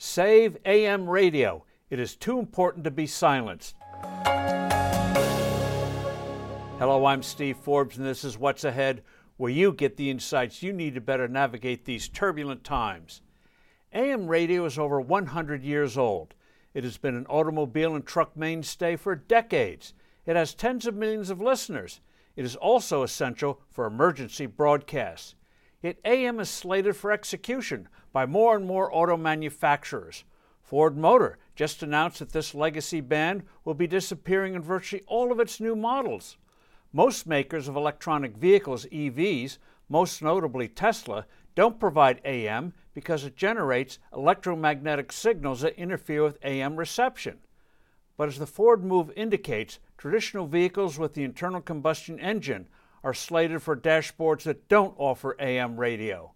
Save AM radio. It is too important to be silenced. Hello, I'm Steve Forbes, and this is What's Ahead, where you get the insights you need to better navigate these turbulent times. AM radio is over 100 years old. It has been an automobile and truck mainstay for decades. It has tens of millions of listeners. It is also essential for emergency broadcasts. Yet AM is slated for execution by more and more auto manufacturers. Ford Motor just announced that this legacy band will be disappearing in virtually all of its new models. Most makers of electronic vehicles, EVs, most notably Tesla, don't provide AM because it generates electromagnetic signals that interfere with AM reception. But as the Ford move indicates, traditional vehicles with the internal combustion engine are slated for dashboards that don't offer AM radio.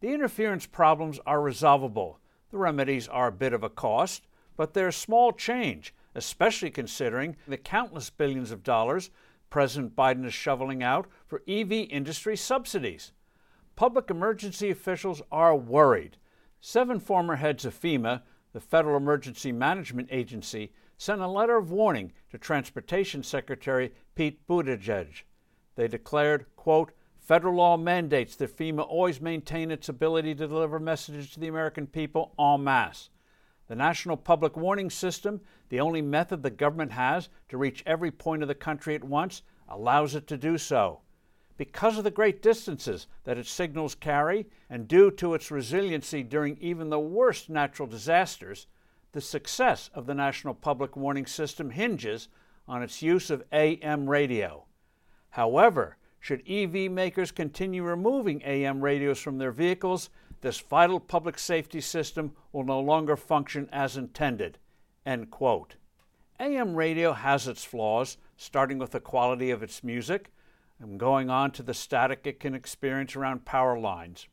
The interference problems are resolvable. The remedies are a bit of a cost, but they're small change, especially considering the countless billions of dollars President Biden is shoveling out for EV industry subsidies. Public emergency officials are worried. Seven former heads of FEMA, the Federal Emergency Management Agency, sent a letter of warning to Transportation Secretary Pete Buttigieg. They declared, quote, Federal law mandates that FEMA always maintain its ability to deliver messages to the American people en masse. The National Public Warning System, the only method the government has to reach every point of the country at once, allows it to do so. Because of the great distances that its signals carry, and due to its resiliency during even the worst natural disasters, the success of the National Public Warning System hinges on its use of AM radio. However, should EV makers continue removing AM radios from their vehicles, this vital public safety system will no longer function as intended. End quote. AM radio has its flaws, starting with the quality of its music and going on to the static it can experience around power lines.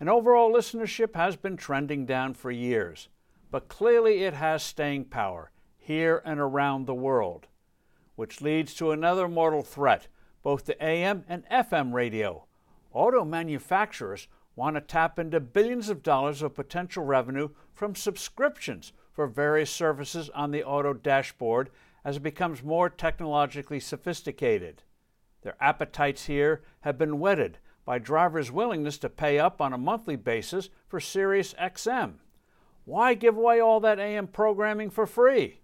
And overall listenership has been trending down for years, but clearly it has staying power here and around the world, which leads to another mortal threat both to AM and FM radio. Auto manufacturers want to tap into billions of dollars of potential revenue from subscriptions for various services on the auto dashboard as it becomes more technologically sophisticated. Their appetites here have been whetted by drivers' willingness to pay up on a monthly basis for Sirius XM. Why give away all that AM programming for free?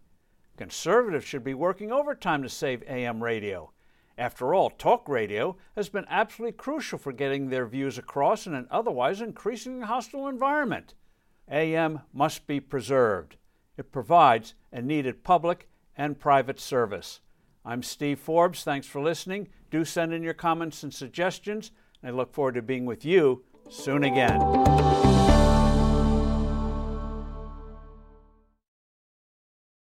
Conservatives should be working overtime to save AM radio. After all, talk radio has been absolutely crucial for getting their views across in an otherwise increasingly hostile environment. AM must be preserved. It provides a needed public and private service. I'm Steve Forbes. Thanks for listening. Do send in your comments and suggestions. I look forward to being with you soon again.